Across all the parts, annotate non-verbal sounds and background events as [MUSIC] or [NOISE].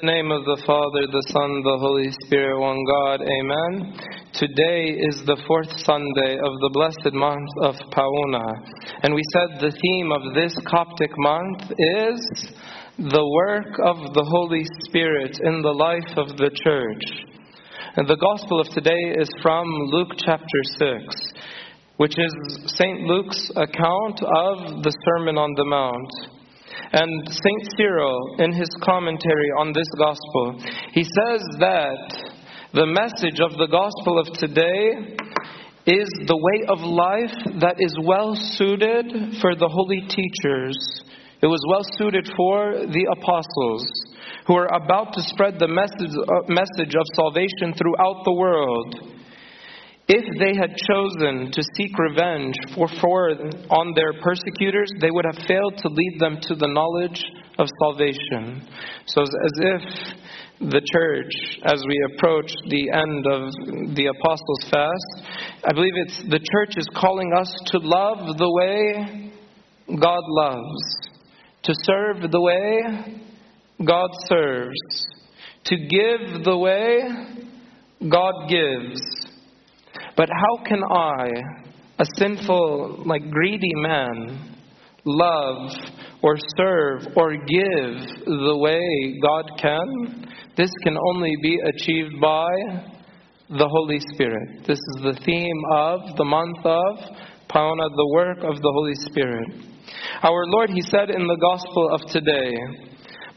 the name of the Father, the Son, the Holy Spirit, one God. Amen. Today is the fourth Sunday of the blessed month of Pauna. And we said the theme of this Coptic month is the work of the Holy Spirit in the life of the church. And the gospel of today is from Luke chapter 6, which is St. Luke's account of the Sermon on the Mount. And St. Cyril, in his commentary on this gospel, he says that the message of the gospel of today is the way of life that is well suited for the holy teachers. It was well suited for the apostles who are about to spread the message, uh, message of salvation throughout the world. If they had chosen to seek revenge for, for on their persecutors, they would have failed to lead them to the knowledge of salvation. So, as if the church, as we approach the end of the Apostles' Fast, I believe it's the church is calling us to love the way God loves, to serve the way God serves, to give the way God gives but how can I, a sinful, like greedy man, love or serve or give the way God can? This can only be achieved by the Holy Spirit. This is the theme of the month of Pauna, the work of the Holy Spirit. Our Lord, He said in the Gospel of today,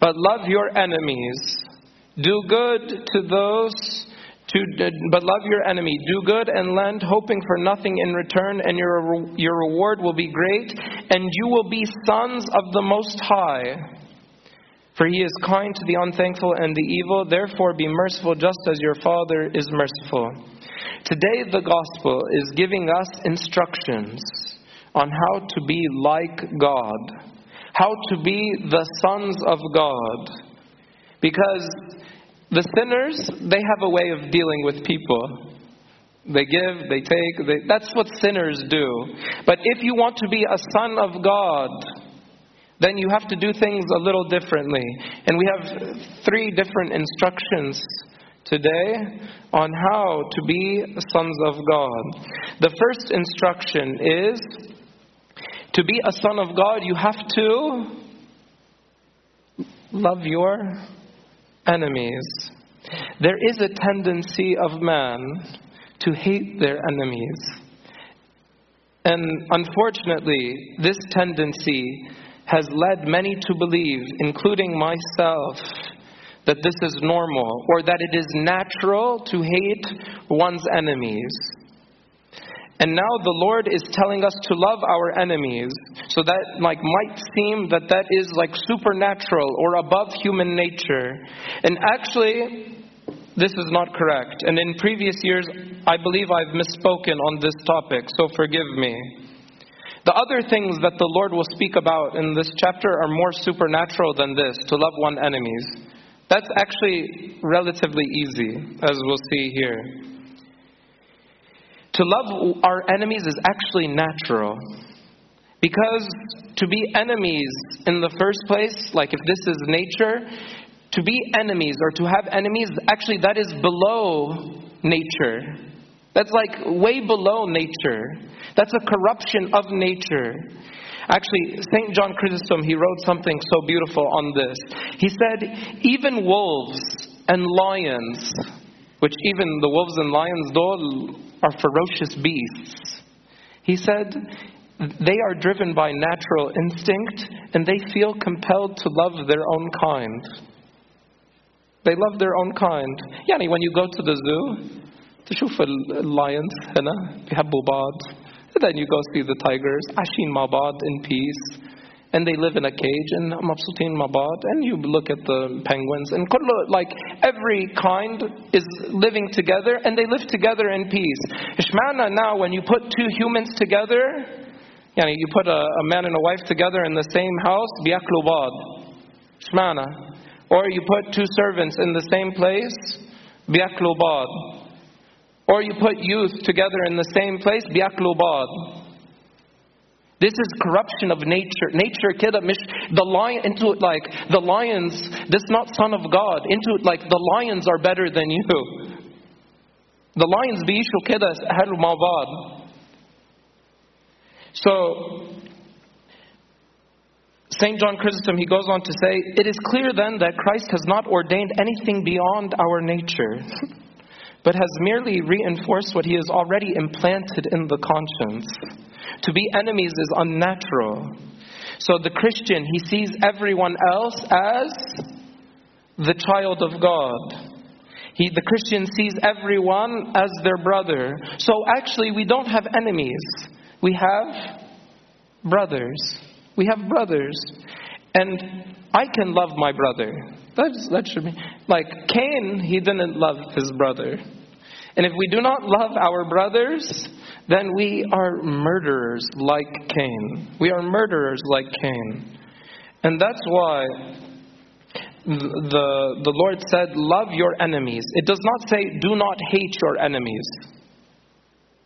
But love your enemies, do good to those to, but love your enemy. Do good and lend, hoping for nothing in return, and your, your reward will be great, and you will be sons of the Most High. For he is kind to the unthankful and the evil. Therefore, be merciful just as your Father is merciful. Today, the gospel is giving us instructions on how to be like God, how to be the sons of God. Because the sinners, they have a way of dealing with people. They give, they take, they, that's what sinners do. But if you want to be a son of God, then you have to do things a little differently. And we have three different instructions today on how to be sons of God. The first instruction is to be a son of God, you have to love your enemies. There is a tendency of man to hate their enemies. And unfortunately, this tendency has led many to believe, including myself, that this is normal or that it is natural to hate one's enemies. And now the Lord is telling us to love our enemies. So that like might seem that that is like supernatural or above human nature. And actually this is not correct. And in previous years I believe I've misspoken on this topic, so forgive me. The other things that the Lord will speak about in this chapter are more supernatural than this, to love one enemies. That's actually relatively easy, as we'll see here. To love our enemies is actually natural. Because to be enemies in the first place, like if this is nature, to be enemies or to have enemies, actually that is below nature. That's like way below nature. That's a corruption of nature. Actually, St. John Chrysostom, he wrote something so beautiful on this. He said, even wolves and lions, which even the wolves and lions, though are ferocious beasts. He said they are driven by natural instinct and they feel compelled to love their own kind. They love their own kind. Yani when you go to the zoo, تشوف lions هنا بيحبوا بعض. And then you go see the tigers عايشين مع بعض in peace and they live in a cage in Mabsutin Mabad, and you look at the penguins, and like every kind is living together, and they live together in peace. Ishmana now, when you put two humans together, you, know, you put a, a man and a wife together in the same house, biaklubad, Ishmana. Or you put two servants in the same place, biaklubad. Or you put youth together in the same place, biaklubad. This is corruption of nature. Nature kida the lion into it like the lions. This not son of God into it like the lions are better than you. The lions be kida haru mavad. So St. John Chrysostom, he goes on to say, It is clear then that Christ has not ordained anything beyond our nature, but has merely reinforced what he has already implanted in the conscience. To be enemies is unnatural. So the Christian, he sees everyone else as the child of God. He, the Christian sees everyone as their brother. So actually, we don't have enemies. We have brothers. We have brothers. And I can love my brother. That's, that should be. Like Cain, he didn't love his brother. And if we do not love our brothers, then we are murderers like Cain. We are murderers like Cain. And that's why the, the Lord said, Love your enemies. It does not say, Do not hate your enemies.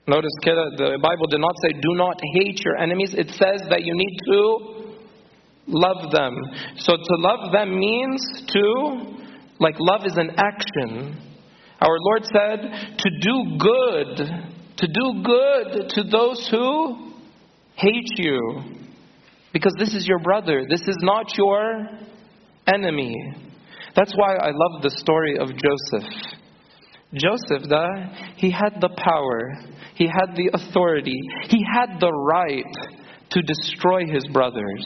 Notice the Bible did not say, Do not hate your enemies. It says that you need to love them. So to love them means to, like, love is an action. Our Lord said, To do good, to do good to those who hate you. Because this is your brother, this is not your enemy. That's why I love the story of Joseph. Joseph, da, he had the power, he had the authority, he had the right to destroy his brothers.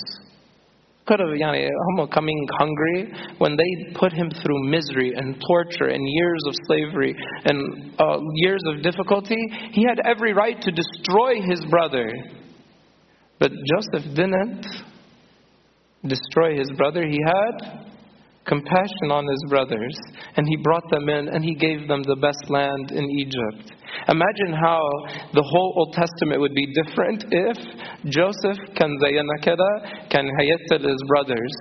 Could have, yani, coming hungry when they put him through misery and torture and years of slavery and uh, years of difficulty. He had every right to destroy his brother. But Joseph didn't destroy his brother. He had compassion on his brothers, and he brought them in and he gave them the best land in Egypt. Imagine how the whole Old Testament would be different if Joseph can zayyana can hayyatil his brothers.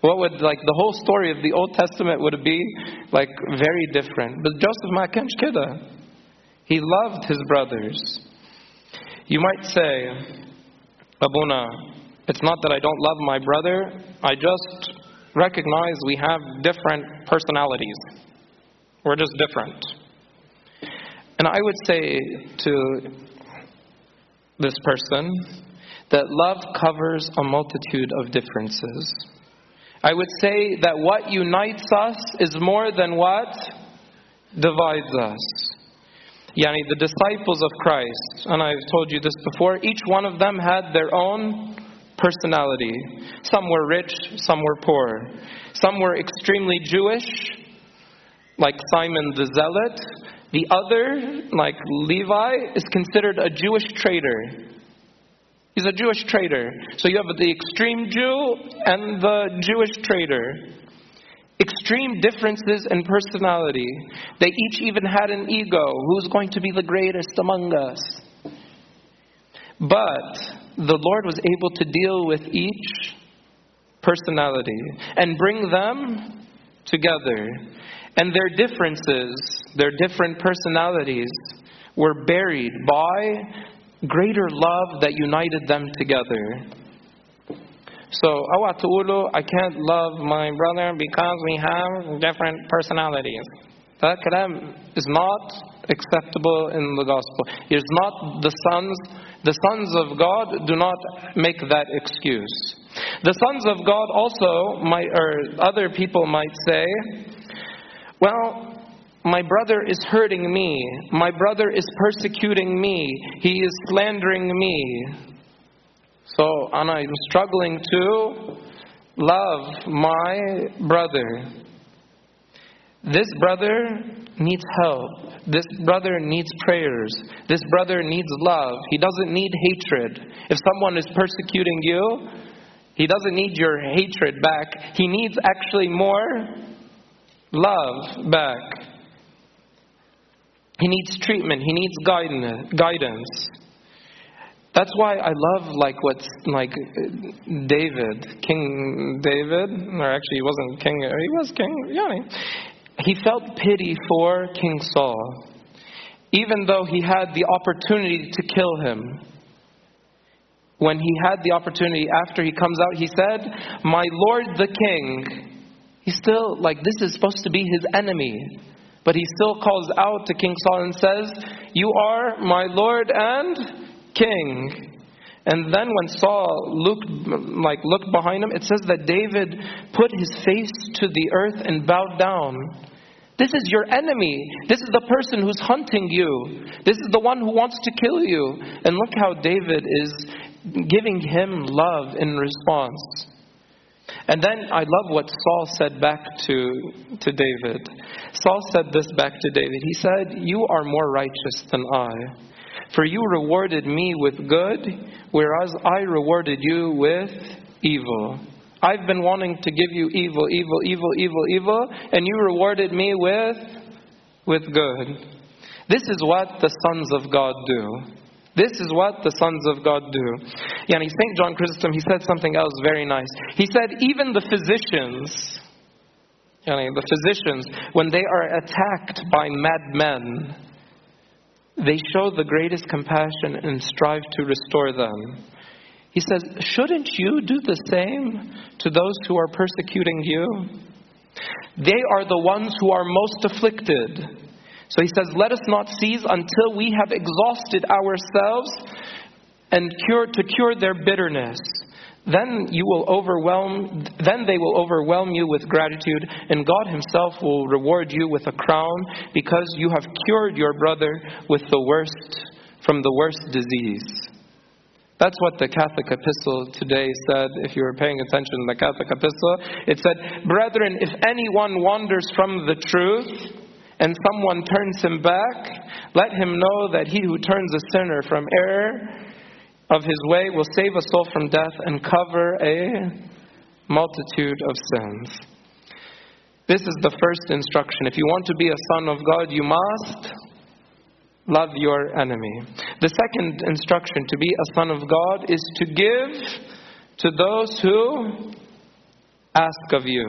What would like the whole story of the Old Testament would be like very different. But Joseph ma kida. He loved his brothers. You might say, Abuna, it's not that I don't love my brother, I just recognize we have different personalities. We're just different. And I would say to this person that love covers a multitude of differences. I would say that what unites us is more than what divides us. Yani the disciples of Christ, and I've told you this before, each one of them had their own personality. Some were rich, some were poor. Some were extremely Jewish, like Simon the Zealot. The other, like Levi, is considered a Jewish traitor. He's a Jewish traitor. So you have the extreme Jew and the Jewish traitor. Extreme differences in personality. They each even had an ego. Who's going to be the greatest among us? But the Lord was able to deal with each personality and bring them together. And their differences, their different personalities, were buried by greater love that united them together. So, awatulu, I can't love my brother because we have different personalities. That kalam is not acceptable in the gospel. It is not the sons the sons of God do not make that excuse. The sons of God also might, or other people might say, well, my brother is hurting me. My brother is persecuting me. He is slandering me. So, and I'm struggling to love my brother. This brother needs help. This brother needs prayers. This brother needs love. He doesn't need hatred. If someone is persecuting you, he doesn't need your hatred back. He needs actually more love back. He needs treatment. He needs guidance. That's why I love like what's like David, King David, or actually he wasn't king. He was king. Yeah, he felt pity for King Saul, even though he had the opportunity to kill him. when he had the opportunity after he comes out, he said, My Lord the King. He's still like, this is supposed to be his enemy. But he still calls out to King Saul and says, You are my Lord and King. And then when Saul looked, like, looked behind him, it says that David put his face to the earth and bowed down. This is your enemy. This is the person who's hunting you. This is the one who wants to kill you. And look how David is giving him love in response. And then I love what Saul said back to, to David. Saul said this back to David. He said, You are more righteous than I. For you rewarded me with good, whereas I rewarded you with evil. I've been wanting to give you evil, evil, evil, evil, evil, and you rewarded me with, with good. This is what the sons of God do. This is what the sons of God do. Yani St. John Chrysostom, he said something else very nice. He said, even the physicians, yani the physicians, when they are attacked by madmen, they show the greatest compassion and strive to restore them. He says, Shouldn't you do the same to those who are persecuting you? They are the ones who are most afflicted. So he says, Let us not cease until we have exhausted ourselves and cure, to cure their bitterness. Then you will overwhelm then they will overwhelm you with gratitude, and God Himself will reward you with a crown because you have cured your brother with the worst from the worst disease. That's what the Catholic epistle today said. If you were paying attention in the Catholic epistle, it said, Brethren, if anyone wanders from the truth, and someone turns him back, let him know that he who turns a sinner from error of his way will save a soul from death and cover a multitude of sins. This is the first instruction. If you want to be a son of God, you must love your enemy. The second instruction to be a son of God is to give to those who ask of you.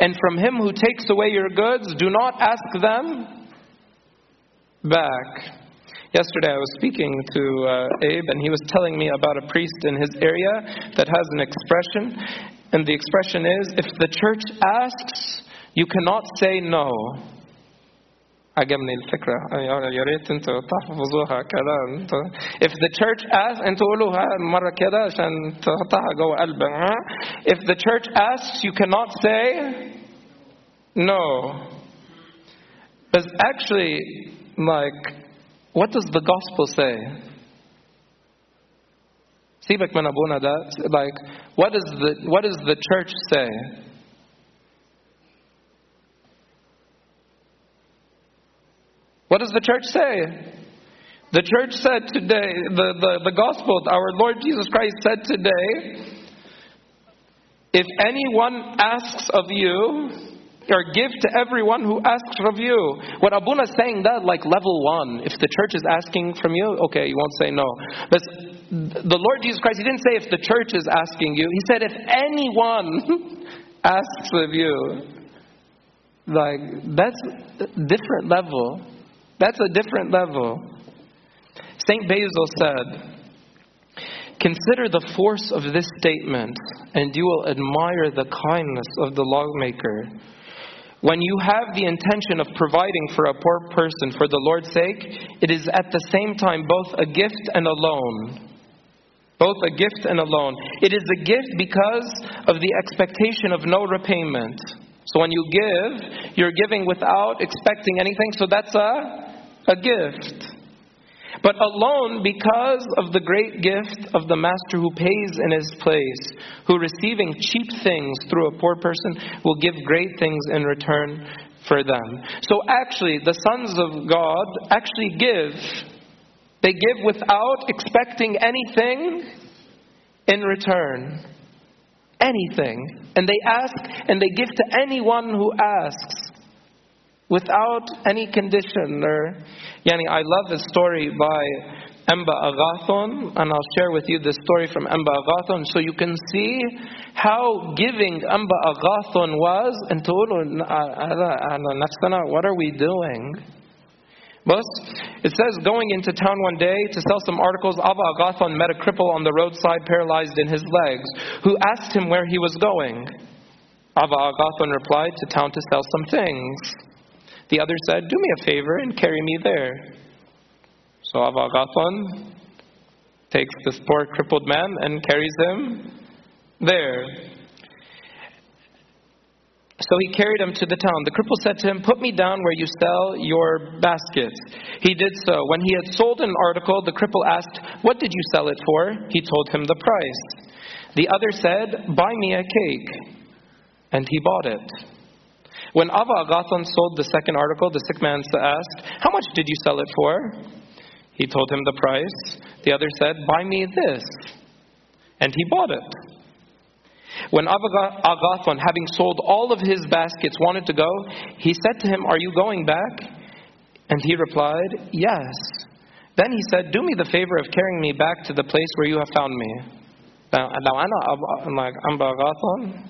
And from him who takes away your goods, do not ask them back. Yesterday I was speaking to uh, Abe, and he was telling me about a priest in his area that has an expression. And the expression is if the church asks, you cannot say no. عجبني الفكرة يا ريت انتوا تحفظوها كده انتوا if the church asks انتوا قولوها مرة كده عشان تحطها جوه قلبك if the church asks you cannot say no but actually like what does the gospel say سيبك من ابونا ده like what does the what does the church say What does the church say? The church said today, the, the, the gospel, our Lord Jesus Christ said today, if anyone asks of you, or give to everyone who asks of you. What Abuna is saying that like level one. If the church is asking from you, okay, you won't say no. But the Lord Jesus Christ, He didn't say if the church is asking you. He said if anyone [LAUGHS] asks of you. Like that's a different level. That's a different level. St. Basil said, Consider the force of this statement, and you will admire the kindness of the lawmaker. When you have the intention of providing for a poor person for the Lord's sake, it is at the same time both a gift and a loan. Both a gift and a loan. It is a gift because of the expectation of no repayment. So when you give, you're giving without expecting anything, so that's a, a gift. But alone because of the great gift of the master who pays in his place, who receiving cheap things through a poor person will give great things in return for them. So actually, the sons of God actually give. They give without expecting anything in return anything, and they ask and they give to anyone who asks without any condition. Or, yani, I love a story by Emba Agathon, and I'll share with you the story from Emba Agathon so you can see how giving Emba Agathon was. And what are we doing? بس it says, going into town one day to sell some articles, Ava Agathon met a cripple on the roadside, paralyzed in his legs, who asked him where he was going. Ava Agathon replied, To town to sell some things. The other said, Do me a favor and carry me there. So Ava Agathon takes this poor crippled man and carries him there. So he carried him to the town. The cripple said to him, Put me down where you sell your baskets. He did so. When he had sold an article, the cripple asked, What did you sell it for? He told him the price. The other said, Buy me a cake. And he bought it. When Ava Agathon sold the second article, the sick man asked, How much did you sell it for? He told him the price. The other said, Buy me this. And he bought it. When Agathon, having sold all of his baskets, wanted to go, he said to him, Are you going back? And he replied, Yes. Then he said, Do me the favor of carrying me back to the place where you have found me. Now, I'm like, I'm Agathon.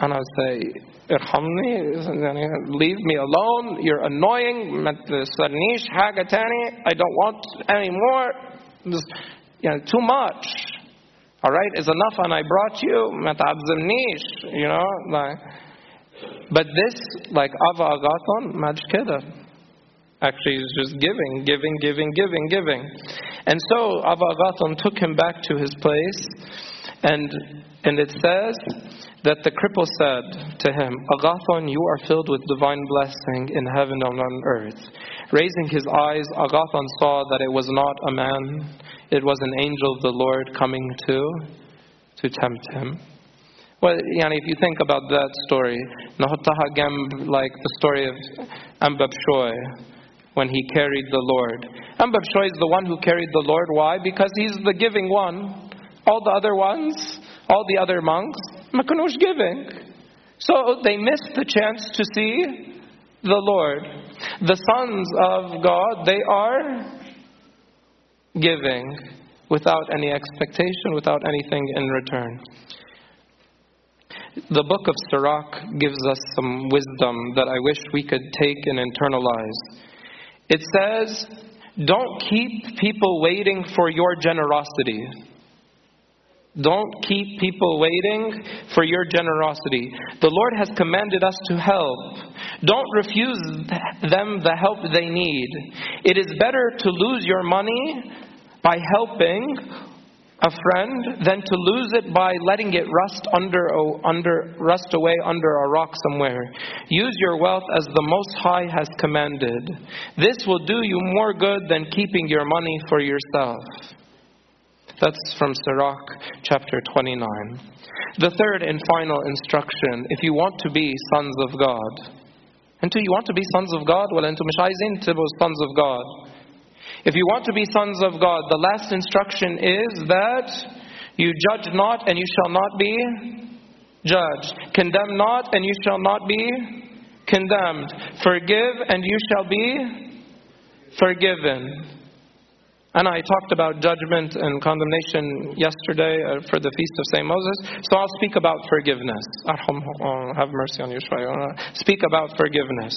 And I say, leave me alone. You're annoying. I don't want any more. You know, too much. All right, is enough, and I brought you. You know, like. But this, like Ava Agathon, Majkida. Actually, he's just giving, giving, giving, giving, giving. And so Ava Agathon took him back to his place, and and it says that the cripple said to him, Agathon, you are filled with divine blessing in heaven and on earth. Raising his eyes, Agathon saw that it was not a man, it was an angel of the Lord coming to to tempt him. Well, yani, if you think about that story, like the story of Anba Bishoy, when he carried the Lord. Anba Bishoy is the one who carried the Lord. Why? Because he's the giving one. All the other ones, all the other monks, Makanush giving. So they missed the chance to see the Lord. The sons of God, they are giving without any expectation, without anything in return. The book of Sirach gives us some wisdom that I wish we could take and internalize. It says, Don't keep people waiting for your generosity. Don't keep people waiting for your generosity. The Lord has commanded us to help. Don't refuse them the help they need. It is better to lose your money by helping a friend than to lose it by letting it rust under, under rust away under a rock somewhere. Use your wealth as the Most High has commanded. This will do you more good than keeping your money for yourself. That's from Sirach chapter 29. The third and final instruction if you want to be sons of God, and you want to be sons of God? Well, into Mishayzin to sons of God. If you want to be sons of God, the last instruction is that you judge not and you shall not be judged. Condemn not and you shall not be condemned. Forgive and you shall be forgiven. And I talked about judgment and condemnation yesterday uh, for the Feast of St. Moses. So I'll speak about forgiveness. Have mercy on you. Speak about forgiveness.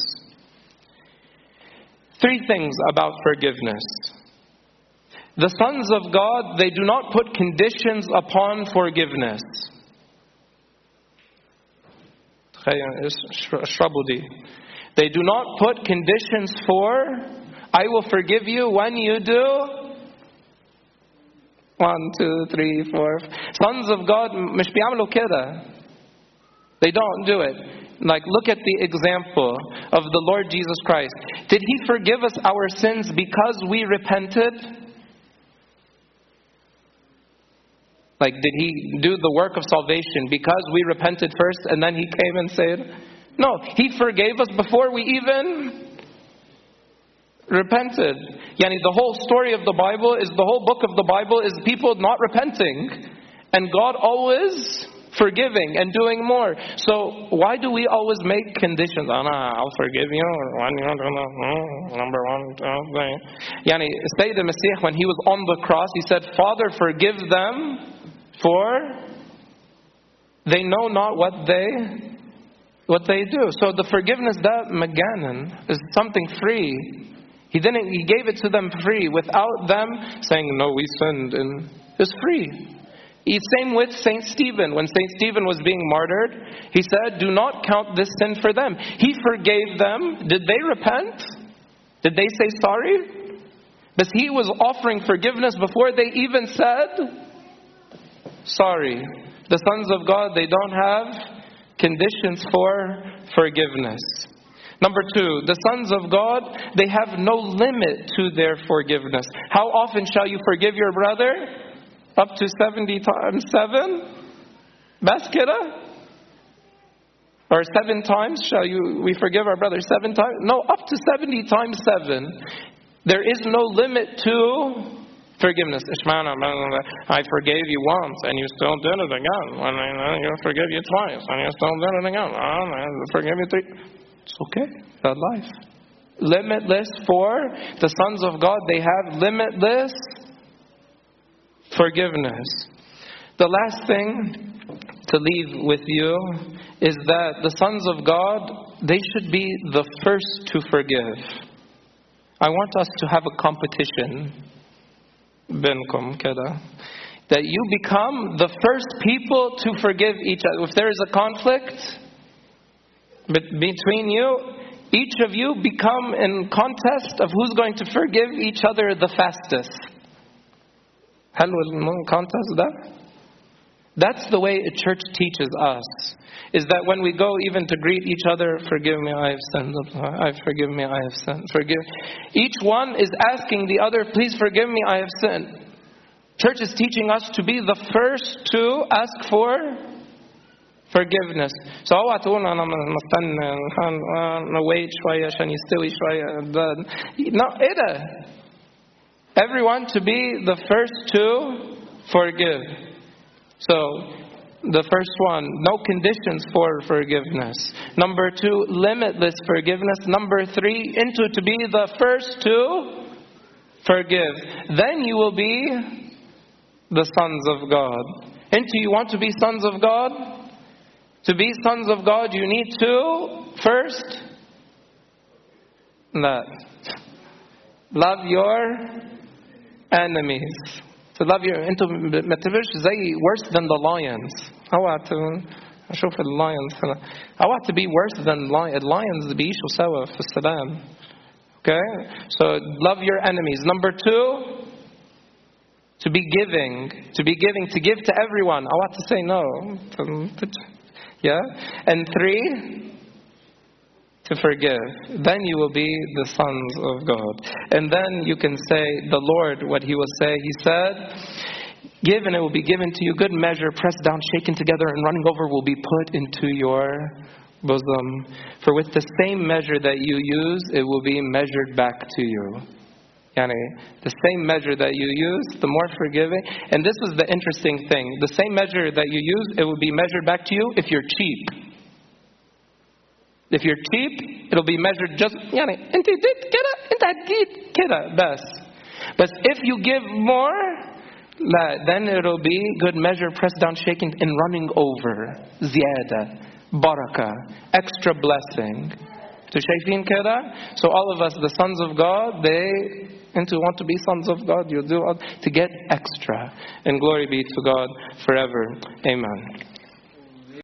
Three things about forgiveness. The sons of God, they do not put conditions upon forgiveness. They do not put conditions for, I will forgive you when you do. One, two, three, four. Sons of God, They don't do it. Like, look at the example of the Lord Jesus Christ. Did He forgive us our sins because we repented? Like, did He do the work of salvation because we repented first and then He came and said, No, He forgave us before we even repented. Yani, the whole story of the Bible is the whole book of the Bible is people not repenting. And God always forgiving and doing more. So why do we always make conditions? Oh, no, I'll forgive you. Hmm, number one. Yani, Sayyid al-Masih, when he was on the cross, he said, Father, forgive them for they know not what they what they do. So the forgiveness that Maganan is something free. He didn't he gave it to them free without them saying, No, we sinned and it's free. Same with Saint Stephen. When Saint Stephen was being martyred, he said, Do not count this sin for them. He forgave them. Did they repent? Did they say sorry? Because he was offering forgiveness before they even said sorry. The sons of God, they don't have conditions for forgiveness. Number two, the sons of God, they have no limit to their forgiveness. How often shall you forgive your brother? Up to 70 times 7? Baskira? Or seven times shall you we forgive our brother seven times? No, up to 70 times 7. There is no limit to forgiveness. Ishmael, I forgave you once and you still did it again. I you forgive you twice and you still did it again. I forgive you three. It's okay. That life. Limitless for the sons of God, they have limitless forgiveness. The last thing to leave with you is that the sons of God, they should be the first to forgive. I want us to have a competition بينكم كده that you become the first people to forgive each other. If there is a conflict between you, each of you become in contest of who's going to forgive each other the fastest. هل contest that? That's the way a church teaches us. Is that when we go even to greet each other, forgive me, I have sinned. I forgive me, I have sinned. Forgive. Each one is asking the other, please forgive me, I have sinned. Church is teaching us to be the first to ask for forgiveness. So اوعى تقول انا مستني wait شوية عشان يستوي شوية. No, ايه Everyone to be the first to forgive. So, the first one, no conditions for forgiveness. Number two, limitless forgiveness. Number three, into to be the first to forgive. Then you will be the sons of God. Into you want to be sons of God? To be sons of God, you need to first that love your enemies. To love your انتوا ما تبقاش زي worse than the lions. اوعى اشوف lions اوعى to be worse than lions. lions بيعيشوا سوا في السلام. Okay? So love your enemies. Number two, to be giving. To be giving, to give to everyone. I want to say no. Yeah? And three, to forgive. Then you will be the sons of God. And then you can say, the Lord, what He will say, He said, Give and it will be given to you. Good measure, pressed down, shaken together, and running over will be put into your bosom. For with the same measure that you use, it will be measured back to you. Yani, the same measure that you use, the more forgiving. And this is the interesting thing. The same measure that you use, it will be measured back to you if you're cheap. If you're cheap, it'll be measured just yani, best. But if you give more, then it'll be good measure, pressed down, shaken, and running over. Ziyada, barakah, extra blessing. So all of us, the sons of God, they and to want to be sons of God, you do to get extra. And glory be to God forever. Amen.